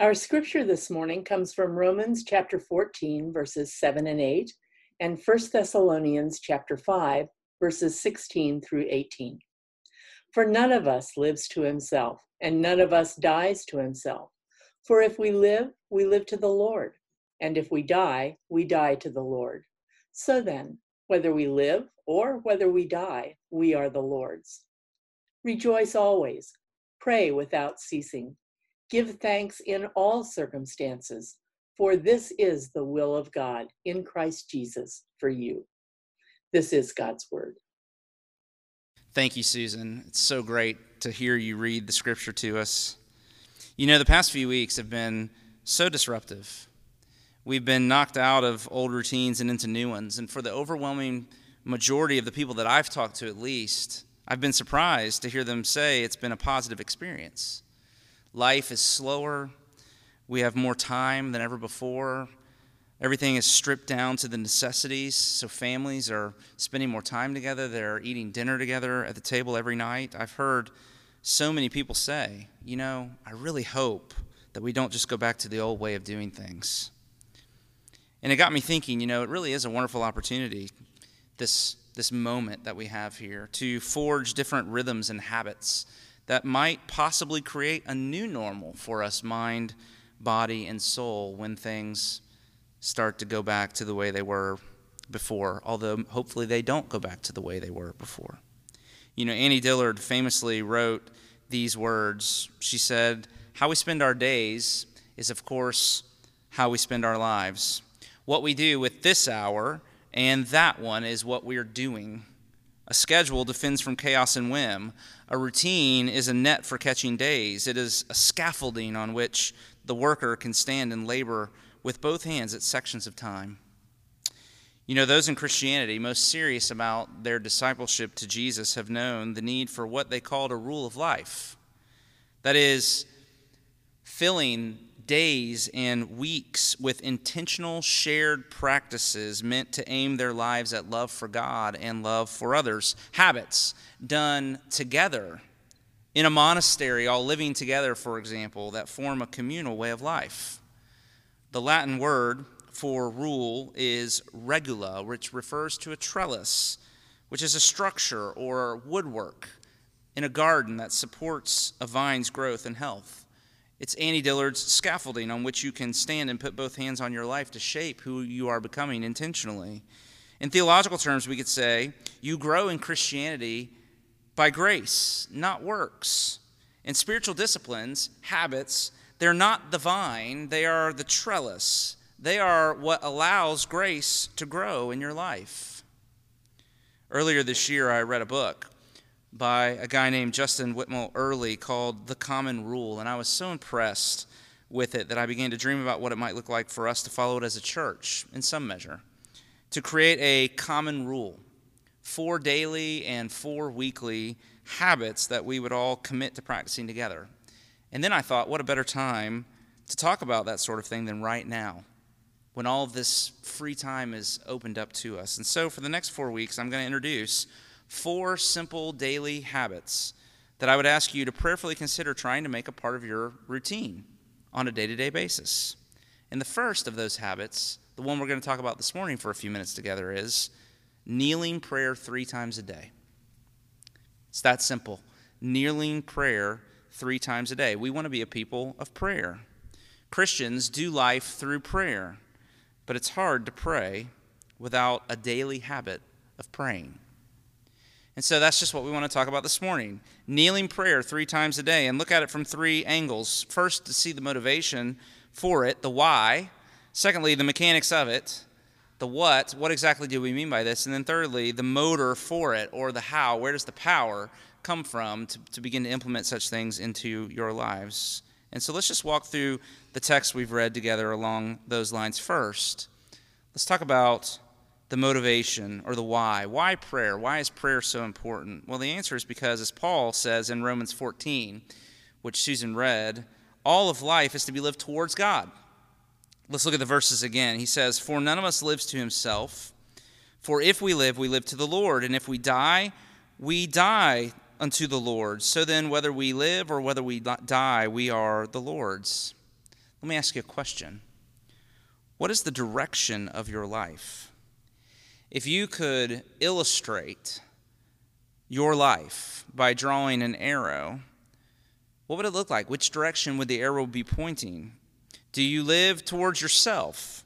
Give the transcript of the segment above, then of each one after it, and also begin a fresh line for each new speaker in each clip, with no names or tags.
Our scripture this morning comes from Romans chapter 14, verses 7 and 8, and 1 Thessalonians chapter 5, verses 16 through 18. For none of us lives to himself, and none of us dies to himself. For if we live, we live to the Lord, and if we die, we die to the Lord. So then, whether we live or whether we die, we are the Lord's. Rejoice always, pray without ceasing, give thanks in all circumstances, for this is the will of God in Christ Jesus for you. This is God's word.
Thank you, Susan. It's so great to hear you read the scripture to us. You know, the past few weeks have been so disruptive. We've been knocked out of old routines and into new ones. And for the overwhelming majority of the people that I've talked to, at least, I've been surprised to hear them say it's been a positive experience. Life is slower, we have more time than ever before. Everything is stripped down to the necessities, so families are spending more time together. They're eating dinner together at the table every night. I've heard so many people say, you know, I really hope that we don't just go back to the old way of doing things. And it got me thinking, you know, it really is a wonderful opportunity, this, this moment that we have here, to forge different rhythms and habits that might possibly create a new normal for us, mind, body, and soul, when things start to go back to the way they were before, although hopefully they don't go back to the way they were before. You know, Annie Dillard famously wrote these words. She said, How we spend our days is, of course, how we spend our lives. What we do with this hour and that one is what we are doing. A schedule defends from chaos and whim. A routine is a net for catching days. It is a scaffolding on which the worker can stand and labor with both hands at sections of time. You know, those in Christianity most serious about their discipleship to Jesus have known the need for what they called a rule of life. That is, filling days and weeks with intentional shared practices meant to aim their lives at love for God and love for others. Habits done together in a monastery, all living together, for example, that form a communal way of life. The Latin word for rule is regula, which refers to a trellis, which is a structure or woodwork in a garden that supports a vine's growth and health. It's Annie Dillard's scaffolding on which you can stand and put both hands on your life to shape who you are becoming intentionally. In theological terms, we could say you grow in Christianity by grace, not works. In spiritual disciplines, habits, they're not the vine, they are the trellis. They are what allows grace to grow in your life. Earlier this year, I read a book by a guy named Justin Whitmore Earley called The Common Rule, and I was so impressed with it that I began to dream about what it might look like for us to follow it as a church in some measure. To create a common rule, four daily and four weekly habits that we would all commit to practicing together. And then I thought, what a better time to talk about that sort of thing than right now, when all this free time is opened up to us. And so for the next four weeks, I'm going to introduce four simple daily habits that I would ask you to prayerfully consider trying to make a part of your routine on a day to day basis. And the first of those habits, the one we're going to talk about this morning for a few minutes together, is kneeling prayer three times a day. It's that simple. Kneeling prayer three times a day. We want to be a people of prayer. Christians do life through prayer, but it's hard to pray without a daily habit of praying. And so that's just what we want to talk about this morning. Kneeling prayer three times a day and look at it from three angles. First, to see the motivation for it, the why. Secondly, the mechanics of it, the what. What exactly do we mean by this? And then thirdly, the motor for it or the how. Where does the power come from to, to begin to implement such things into your lives. And so let's just walk through the text we've read together along those lines first. Let's talk about the motivation or the why. Why prayer? Why is prayer so important? Well, the answer is because, as Paul says in Romans 14, which Susan read, all of life is to be lived towards God. Let's look at the verses again. He says, For none of us lives to himself. For if we live, we live to the Lord. And if we die, we die unto the Lord. So then, whether we live or whether we die, we are the Lord's. let me ask you a question. What is the direction of your life? If you could illustrate your life by drawing an arrow, what would it look like? Which direction would the arrow be pointing? Do you live towards yourself?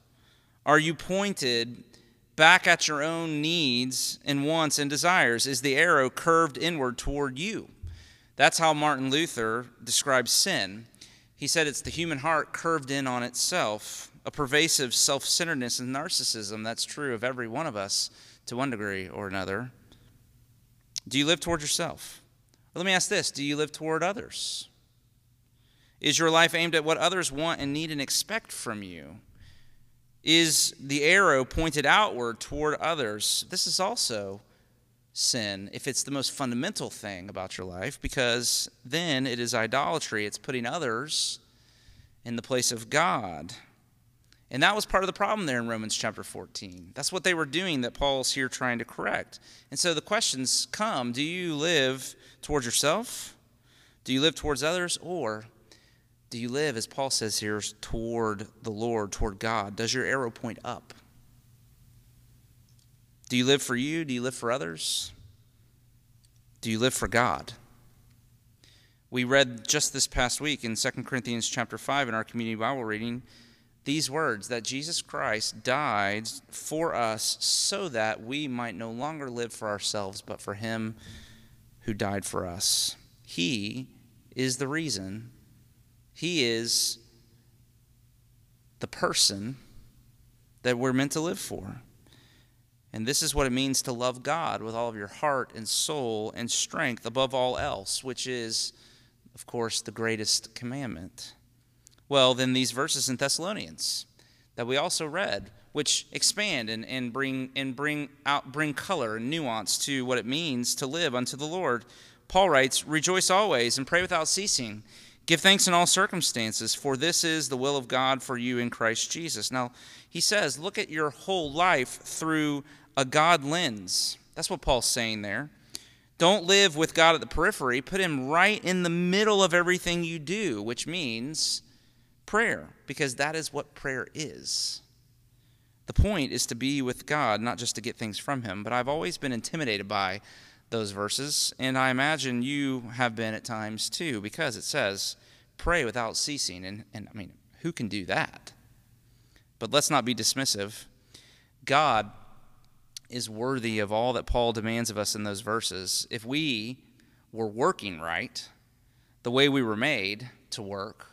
Are you pointed back at your own needs and wants and desires? Is the arrow curved inward toward you? That's how Martin Luther describes sin. He said it's the human heart curved in on itself, a pervasive self centeredness and narcissism. That's true of every one of us to one degree or another. Do you live toward yourself? let me ask this Do you live toward others? Is your life aimed at what others want and need and expect from you? Is the arrow pointed outward toward others? This is also sin if it's the most fundamental thing about your life, because then it is idolatry. It's putting others in the place of God. And that was part of the problem there in Romans chapter 14. That's what they were doing that Paul's here trying to correct. And so the questions come do you live towards yourself? Do you live towards others? Or do you live, as Paul says here, toward the Lord, toward God? Does your arrow point up? Do you live for you? Do you live for others? Do you live for God? We read just this past week in 2 Corinthians chapter 5 in our community Bible reading these words that Jesus Christ died for us so that we might no longer live for ourselves but for him who died for us. He is the reason he is the person that we're meant to live for. And this is what it means to love God with all of your heart and soul and strength above all else, which is, of course, the greatest commandment. Well, then these verses in Thessalonians that we also read, which expand and, and bring and bring out bring color and nuance to what it means to live unto the Lord. Paul writes, Rejoice always and pray without ceasing. Give thanks in all circumstances, for this is the will of God for you in Christ Jesus. Now, he says, look at your whole life through a God lens. That's what Paul's saying there. Don't live with God at the periphery. Put him right in the middle of everything you do, which means prayer, because that is what prayer is. The point is to be with God, not just to get things from him. But I've always been intimidated by those verses, and I imagine you have been at times too, because it says, pray without ceasing. And, and I mean, who can do that? But let's not be dismissive. God is worthy of all that Paul demands of us in those verses. If we were working right, the way we were made to work,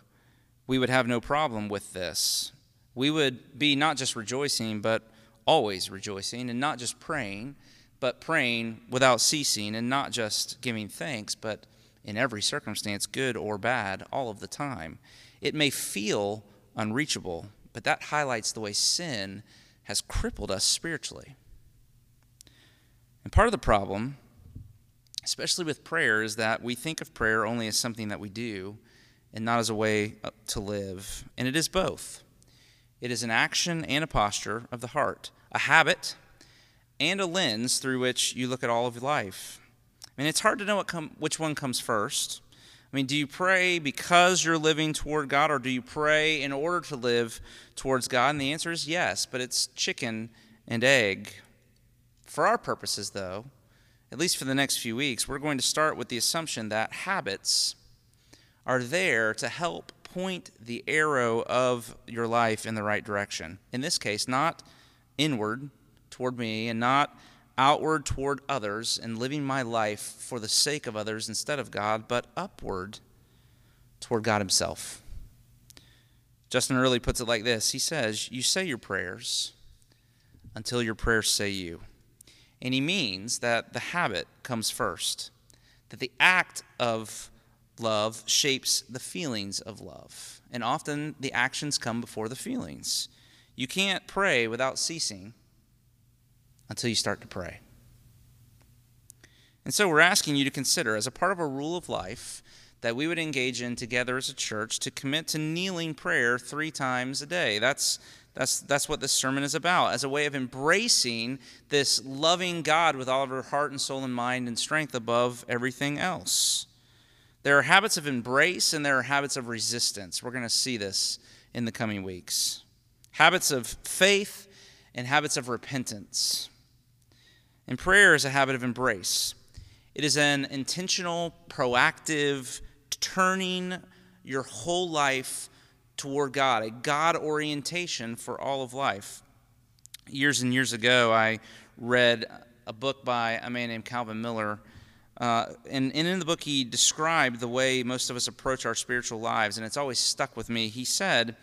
we would have no problem with this. We would be not just rejoicing, but always rejoicing, and not just praying but praying without ceasing, and not just giving thanks, but in every circumstance, good or bad, all of the time. It may feel unreachable, but that highlights the way sin has crippled us spiritually. And part of the problem, especially with prayer, is that we think of prayer only as something that we do and not as a way uh, to live. And it is both. It is an action and a posture of the heart, a habit and a lens through which you look at all of your life. I mean, it's hard to know what com- which one comes first. I mean, do you pray because you're living toward God, or do you pray in order to live towards God? And the answer is yes, but it's chicken and egg. For our purposes, though, at least for the next few weeks, we're going to start with the assumption that habits are there to help point the arrow of your life in the right direction. In this case, not inward, toward me and not outward toward others and living my life for the sake of others instead of God, but upward toward God Himself. Justin Earley puts it like this He says, You say your prayers until your prayers say you. And he means that the habit comes first, that the act of love shapes the feelings of love. And often the actions come before the feelings. You can't pray without ceasing until you start to pray. And so we're asking you to consider, as a part of a rule of life, that we would engage in together as a church to commit to kneeling prayer three times a day. That's, that's, that's what this sermon is about, as a way of embracing this loving God with all of our heart and soul and mind and strength above everything else. There are habits of embrace and there are habits of resistance. We're going to see this in the coming weeks. Habits of faith and habits of repentance. And prayer is a habit of embrace. It is an intentional, proactive turning your whole life toward God, a God orientation for all of life. Years and years ago, I read a book by a man named Calvin Miller uh, and, and in the book, he described the way most of us approach our spiritual lives, and it's always stuck with me. He said,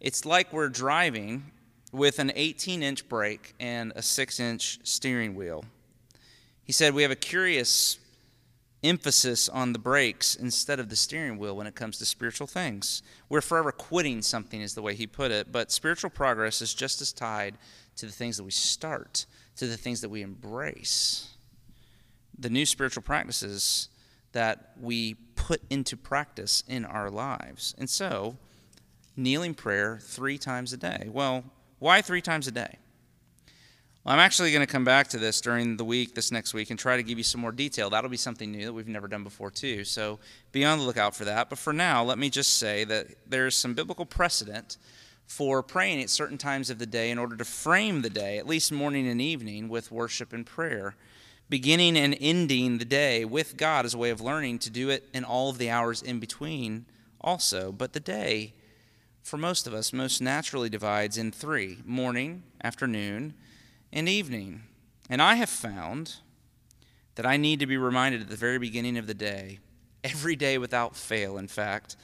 It's like we're driving with an 18 inch brake and a 6 inch steering wheel. He said, We have a curious emphasis on the brakes instead of the steering wheel when it comes to spiritual things. We're forever quitting something, is the way he put it, but spiritual progress is just as tied to the things that we start, to the things that we embrace the new spiritual practices that we put into practice in our lives. And so, kneeling prayer three times a day. Well, why three times a day? Well, I'm actually going to come back to this during the week, this next week, and try to give you some more detail. That'll be something new that we've never done before, too. So be on the lookout for that. But for now, let me just say that there's some biblical precedent for praying at certain times of the day in order to frame the day, at least morning and evening, with worship and prayer beginning and ending the day with God as a way of learning to do it in all of the hours in between also. But the day, for most of us, most naturally divides in three morning, afternoon, and evening. And I have found that I need to be reminded at the very beginning of the day, every day without fail, in fact,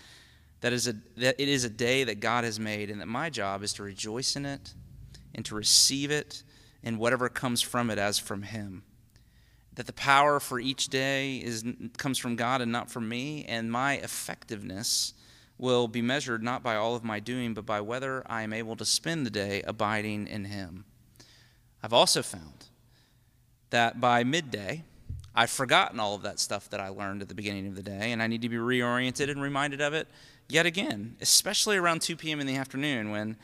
that, is a, that it is a day that God has made, and that my job is to rejoice in it and to receive it and whatever comes from it as from Him that the power for each day is, comes from God and not from me, and my effectiveness will be measured not by all of my doing, but by whether I am able to spend the day abiding in Him. I've also found that by midday, I've forgotten all of that stuff that I learned at the beginning of the day, and I need to be reoriented and reminded of it yet again, especially around 2 p.m. in the afternoon when,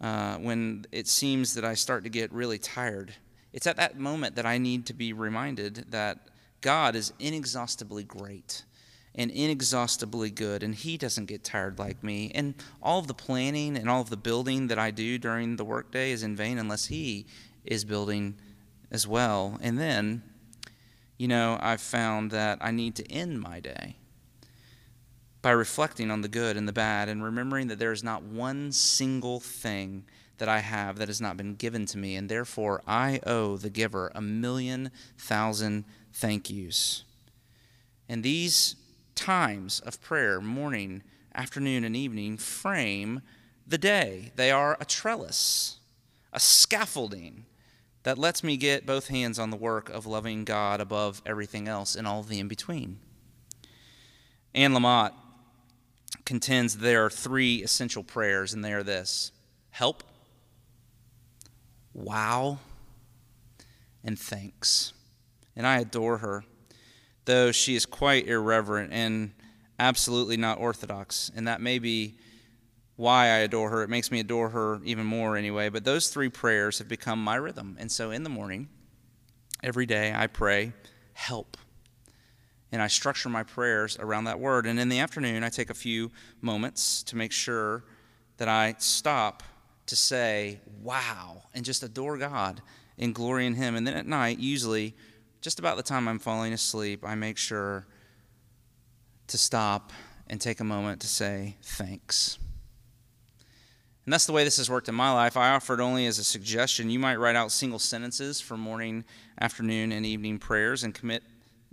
uh, when it seems that I start to get really tired it's at that moment that I need to be reminded that God is inexhaustibly great and inexhaustibly good, and He doesn't get tired like me. And all of the planning and all of the building that I do during the workday is in vain unless He is building as well. And then, you know, I've found that I need to end my day by reflecting on the good and the bad and remembering that there is not one single thing that I have that has not been given to me, and therefore I owe the giver a million thousand thank yous. And these times of prayer, morning, afternoon, and evening, frame the day. They are a trellis, a scaffolding that lets me get both hands on the work of loving God above everything else and all the in between. Anne Lamott contends there are three essential prayers, and they are this help, wow, and thanks. And I adore her, though she is quite irreverent and absolutely not orthodox. And that may be why I adore her. It makes me adore her even more anyway. But those three prayers have become my rhythm. And so in the morning, every day, I pray, help. And I structure my prayers around that word. And in the afternoon, I take a few moments to make sure that I stop to say, wow, and just adore God and glory in Him. And then at night, usually, just about the time I'm falling asleep, I make sure to stop and take a moment to say thanks. And that's the way this has worked in my life. I offer it only as a suggestion. You might write out single sentences for morning, afternoon, and evening prayers and commit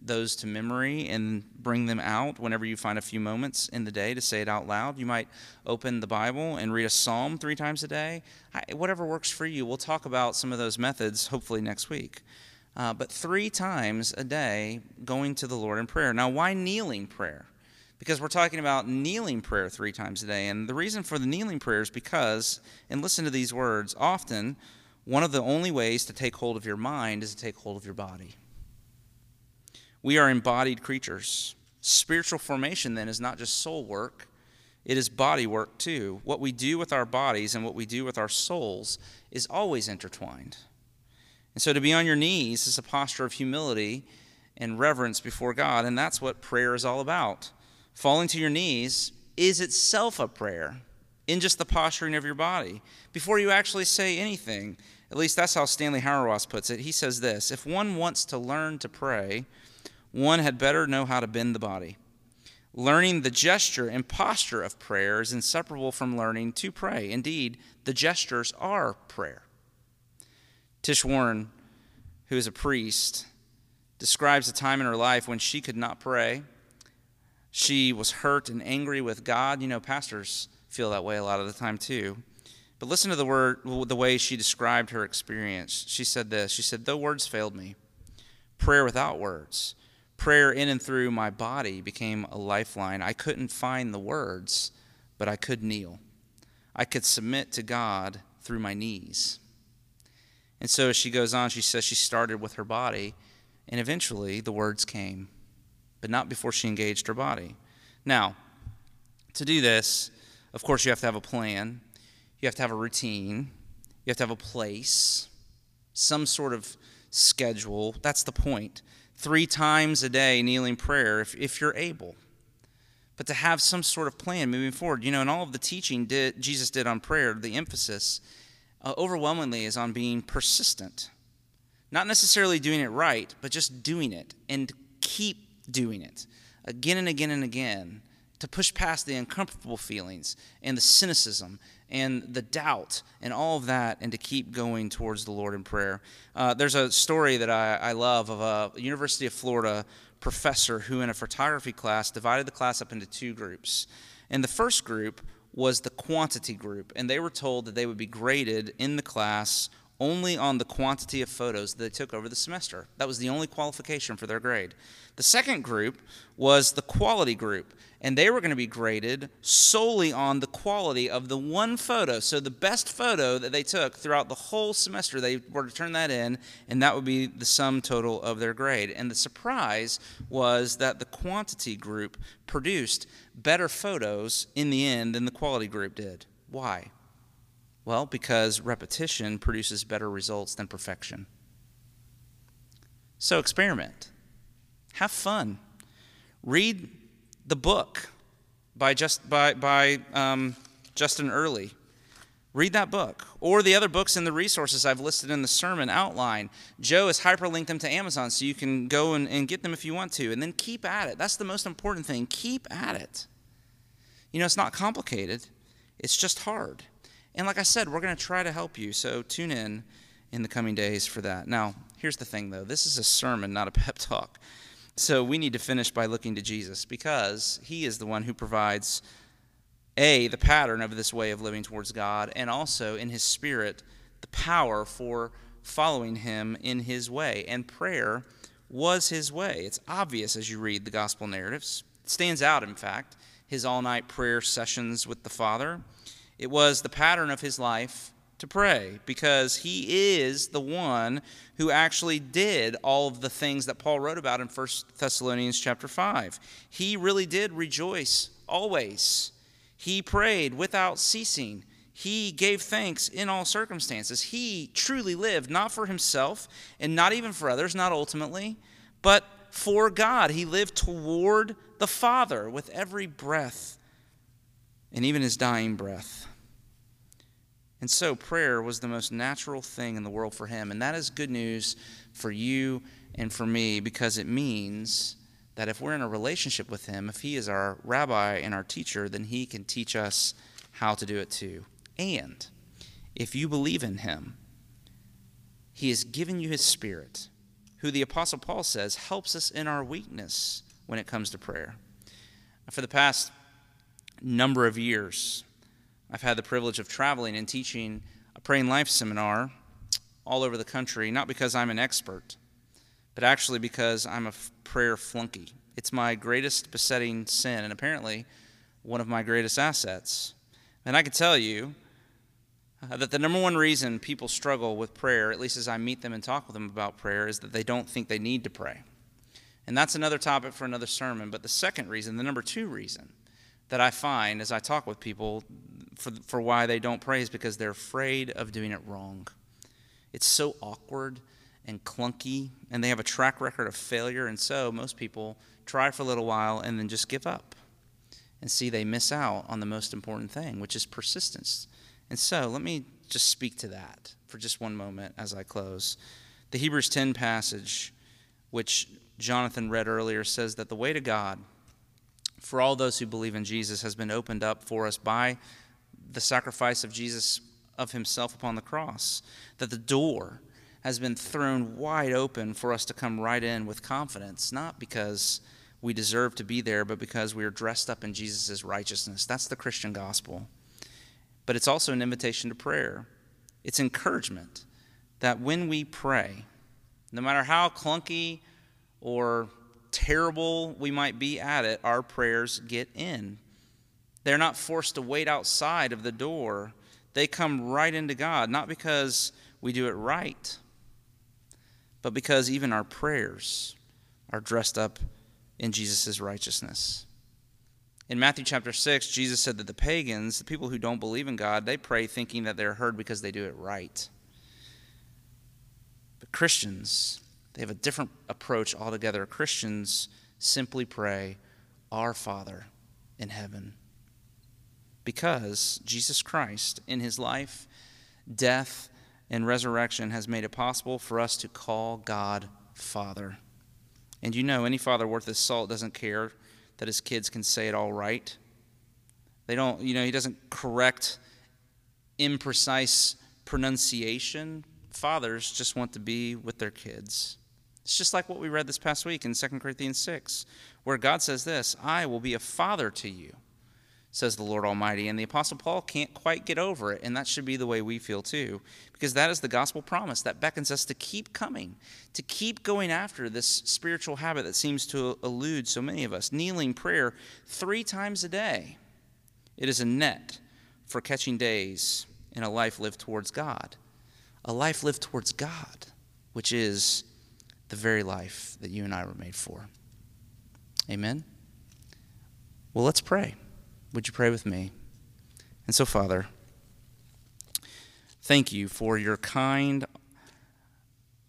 those to memory and bring them out whenever you find a few moments in the day to say it out loud. You might open the Bible and read a psalm three times a day. whatever works for you. We'll talk about some of those methods hopefully next week. Uh, but three times a day going to the Lord in prayer. Now, why kneeling prayer? Because we're talking about kneeling prayer three times a day. And the reason for the kneeling prayer is because, and listen to these words, often one of the only ways to take hold of your mind is to take hold of your body. We are embodied creatures. Spiritual formation, then, is not just soul work, it is body work too. What we do with our bodies and what we do with our souls is always intertwined. And so to be on your knees is a posture of humility and reverence before God. And that's what prayer is all about. Falling to your knees is itself a prayer in just the posturing of your body before you actually say anything. At least that's how Stanley Hauerwas puts it. He says this If one wants to learn to pray, one had better know how to bend the body. Learning the gesture and posture of prayer is inseparable from learning to pray. Indeed, the gestures are prayer. Tish Warren, who is a priest, describes a time in her life when she could not pray. She was hurt and angry with God. You know, pastors feel that way a lot of the time too. But listen to the word the way she described her experience. She said this. She said, "Though words failed me, prayer without words, prayer in and through my body became a lifeline. I couldn't find the words, but I could kneel. I could submit to God through my knees." And so as she goes on, she says she started with her body, and eventually the words came, but not before she engaged her body. Now, to do this, of course, you have to have a plan, you have to have a routine, you have to have a place, some sort of schedule. That's the point. Three times a day, kneeling prayer if, if you're able. But to have some sort of plan moving forward. You know, and all of the teaching did, Jesus did on prayer, the emphasis uh, overwhelmingly is on being persistent. Not necessarily doing it right, but just doing it and keep doing it again and again and again to push past the uncomfortable feelings and the cynicism and the doubt and all of that and to keep going towards the Lord in prayer. Uh, there's a story that I, I love of a University of Florida professor who, in a photography class, divided the class up into two groups. And the first group was the quantity group, and they were told that they would be graded in the class only on the quantity of photos they took over the semester. That was the only qualification for their grade. The second group was the quality group, and they were going to be graded solely on the quality of the one photo. So the best photo that they took throughout the whole semester, they were to turn that in, and that would be the sum total of their grade. And the surprise was that the quantity group produced better photos in the end than the quality group did. Why? Well, because repetition produces better results than perfection. So experiment. Have fun. Read the book by, just, by, by um, Justin Earley. Read that book or the other books and the resources I've listed in the sermon outline. Joe has hyperlinked them to Amazon so you can go and, and get them if you want to. And then keep at it. That's the most important thing. Keep at it. You know, it's not complicated, it's just hard. And like I said, we're going to try to help you. So tune in in the coming days for that. Now, here's the thing though this is a sermon, not a pep talk. So we need to finish by looking to Jesus because he is the one who provides a the pattern of this way of living towards God and also in his spirit the power for following him in his way. And prayer was his way. It's obvious as you read the gospel narratives. It stands out in fact, his all-night prayer sessions with the Father. It was the pattern of his life to pray because he is the one who actually did all of the things that Paul wrote about in 1 Thessalonians chapter 5. He really did rejoice always. He prayed without ceasing. He gave thanks in all circumstances. He truly lived not for himself and not even for others, not ultimately, but for God. He lived toward the Father with every breath and even his dying breath. And so prayer was the most natural thing in the world for him. And that is good news for you and for me because it means that if we're in a relationship with him, if he is our rabbi and our teacher, then he can teach us how to do it too. And if you believe in him, he has given you his spirit, who the Apostle Paul says helps us in our weakness when it comes to prayer. For the past number of years, I've had the privilege of traveling and teaching a praying life seminar all over the country, not because I'm an expert, but actually because I'm a prayer flunky. It's my greatest besetting sin, and apparently one of my greatest assets. And I can tell you uh, that the number one reason people struggle with prayer, at least as I meet them and talk with them about prayer, is that they don't think they need to pray. And that's another topic for another sermon. But the second reason, the number two reason that I find as I talk with people, for, for why they don't pray is because they're afraid of doing it wrong. It's so awkward and clunky, and they have a track record of failure. And so most people try for a little while and then just give up. And see, they miss out on the most important thing, which is persistence. And so let me just speak to that for just one moment as I close. The Hebrews 10 passage, which Jonathan read earlier, says that the way to God for all those who believe in Jesus has been opened up for us by the sacrifice of Jesus of himself upon the cross. That the door has been thrown wide open for us to come right in with confidence, not because we deserve to be there, but because we are dressed up in Jesus' righteousness. That's the Christian gospel. But it's also an invitation to prayer, it's encouragement that when we pray, no matter how clunky or terrible we might be at it, our prayers get in. They're not forced to wait outside of the door. They come right into God, not because we do it right, but because even our prayers are dressed up in Jesus' righteousness. In Matthew chapter 6, Jesus said that the pagans, the people who don't believe in God, they pray thinking that they're heard because they do it right. But Christians, they have a different approach altogether. Christians simply pray, Our Father in heaven. Because Jesus Christ, in his life, death, and resurrection, has made it possible for us to call God Father. And you know, any father worth his salt doesn't care that his kids can say it all right. They don't, you know, he doesn't correct imprecise pronunciation. Fathers just want to be with their kids. It's just like what we read this past week in 2 Corinthians 6, where God says this I will be a father to you says the Lord Almighty. And the Apostle Paul can't quite get over it, and that should be the way we feel too, because that is the gospel promise that beckons us to keep coming, to keep going after this spiritual habit that seems to elude so many of us. Kneeling prayer three times a day. It is a net for catching days in a life lived towards God. A life lived towards God, which is the very life that you and I were made for. Amen? Well, let's pray. Would you pray with me? And so, Father, thank you for your kind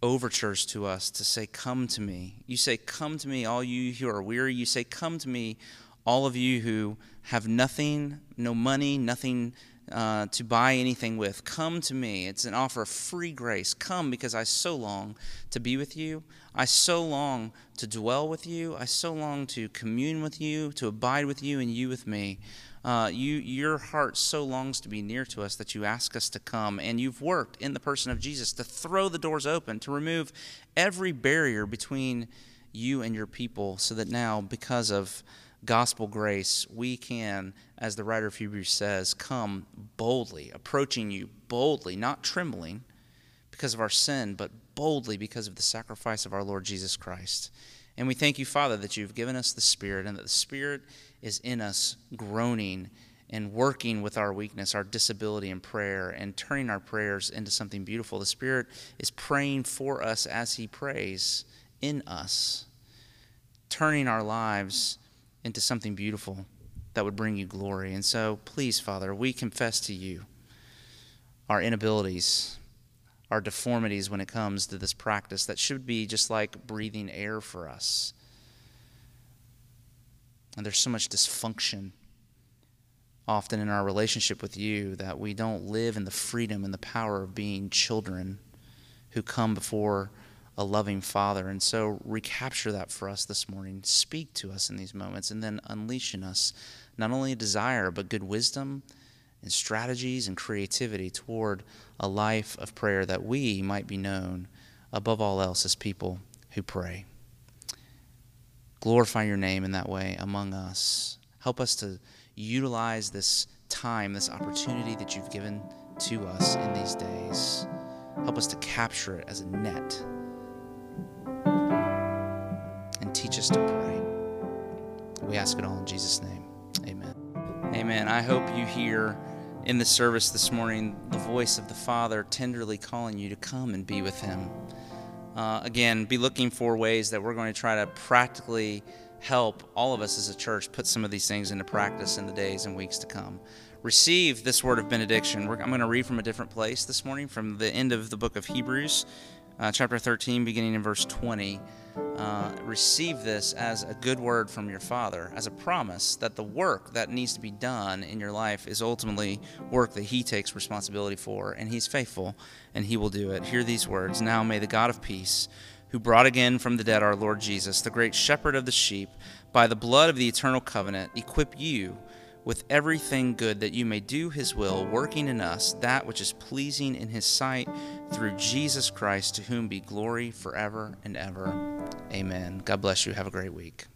overtures to us to say, Come to me. You say, Come to me, all you who are weary. You say, Come to me, all of you who have nothing, no money, nothing uh, to buy anything with. Come to me. It's an offer of free grace. Come because I so long to be with you. I so long to dwell with you. I so long to commune with you, to abide with you, and you with me. Uh, you, your heart so longs to be near to us that you ask us to come, and you've worked in the person of Jesus to throw the doors open, to remove every barrier between you and your people, so that now, because of gospel grace, we can, as the writer of Hebrews says, come boldly, approaching you boldly, not trembling because of our sin, but boldly because of the sacrifice of our Lord Jesus Christ. And we thank you, Father, that you've given us the Spirit and that the Spirit is in us groaning and working with our weakness, our disability in prayer, and turning our prayers into something beautiful. The Spirit is praying for us as He prays in us, turning our lives into something beautiful that would bring you glory. And so, please, Father, we confess to you our inabilities, our deformities when it comes to this practice that should be just like breathing air for us. And there's so much dysfunction often in our relationship with you that we don't live in the freedom and the power of being children who come before a loving Father. And so recapture that for us this morning. Speak to us in these moments and then unleash in us not only desire, but good wisdom and strategies and creativity toward a life of prayer that we might be known above all else as people who pray. Glorify your name in that way among us. Help us to utilize this time, this opportunity that you've given to us in these days. Help us to capture it as a net teach to pray. We ask it all in Jesus' name. Amen. Amen. I hope you hear in the service this morning the voice of the Father tenderly calling you to come and be with Him. Uh, again, be looking for ways that we're going to try to practically help all of us as a church put some of these things into practice in the days and weeks to come. Receive this word of benediction. I'm going to read from a different place this morning, from the end of the book of Hebrews uh, chapter 13, beginning in verse 20. Uh, receive this as a good word from your Father, as a promise that the work that needs to be done in your life is ultimately work that He takes responsibility for, and He's faithful, and He will do it. Hear these words Now may the God of peace, who brought again from the dead our Lord Jesus, the great shepherd of the sheep, by the blood of the eternal covenant, equip you with everything good that you may do his will, working in us that which is pleasing in his sight through Jesus Christ, to whom be glory forever and ever. Amen. God bless you. Have a great week.